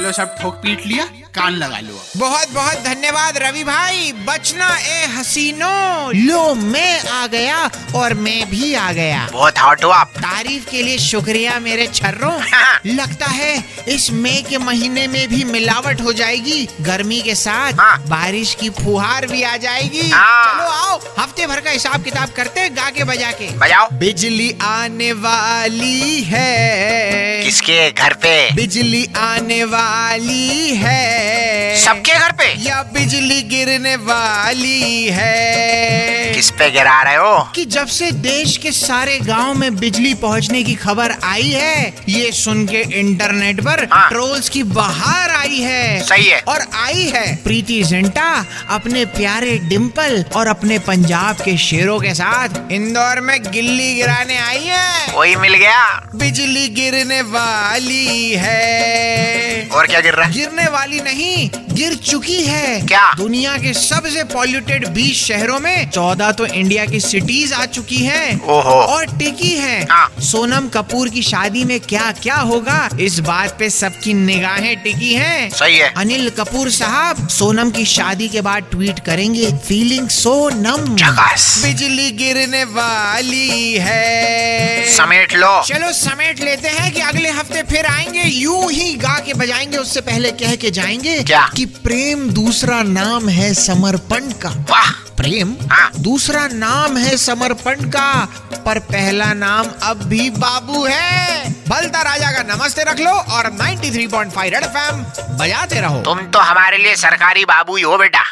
चलो सब ठोक पीट लिया कान लगा लो बहुत बहुत धन्यवाद रवि भाई। बचना ए हसीनो। लो मैं आ गया और मैं भी आ गया। बहुत हॉट हो आप। तारीफ़ के लिए शुक्रिया मेरे छर्रों। लगता है इस मई के महीने में भी मिलावट हो जाएगी। गर्मी के साथ हाँ। बारिश की फुहार भी आ जाएगी। हाँ। चलो आओ हफ़्ते भर का हिसाब किताब करते गा के बजा के। बजाओ। बिजली आने वाली है। किसके घर पे। बिजली आने वाली है। सबके घर पे? या बिजली गिरने वाली है। किस पे गिरा रहे हो? कि जब से देश के सारे गाँव में बिजली पहुँचने की खबर आई है ये सुन के इंटरनेट पर हाँ। ट्रोल्स की बहार आई है। सही है। और आई है। प्रीति जिंटा अपने प्यारे डिम्पल और अपने पंजाब के शेरों के साथ इंदौर में गिल्ली गिराने आई है। वही मिल गया। बिजली गिरने वाली है। और क्या गिर रहा? है गिरने वाली नहीं गिर चुकी है। क्या? दुनिया के सबसे पॉल्यूटेड 20 शहरों में 14 तो इंडिया की सिटीज़ आ चुकी है ओहो। और टिकी है। हाँ। सोनम कपूर की शादी में क्या क्या होगा? इस बात पे सबकी निगाहें टिकी हैं। सही है। अनिल कपूर साहब सोनम की शादी के बाद ट्वीट करेंगे फीलिंग सो नम बिजली गिरने वाली है। समेट लो। चलो समेट लेते हैं कि अगले हफ़्ते फिर आएँगे यूँ ही गा के बजाएँगे। उससे पहले कह के जाएँगे क्या? कि प्रेम दूसरा नाम है समर्पण का। वाह। प्रेम हाँ। दूसरा नाम है समर्पण का पर पहला नाम अब भी बाबू है। बलता राजा का नमस्ते रख लो और 93.5 पॉइंट फाइव बजाते रहो। तुम तो हमारे लिए सरकारी बाबू ही हो बेटा।